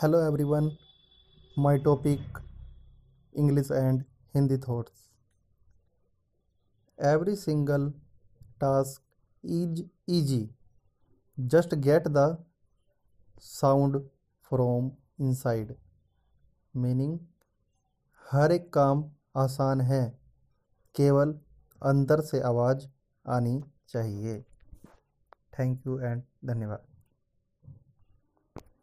hello everyone my topic english and hindi thoughts every single task is easy just get the sound from inside meaning हर एक काम आसान है केवल अंदर से आवाज़ आनी चाहिए थैंक यू एंड धन्यवाद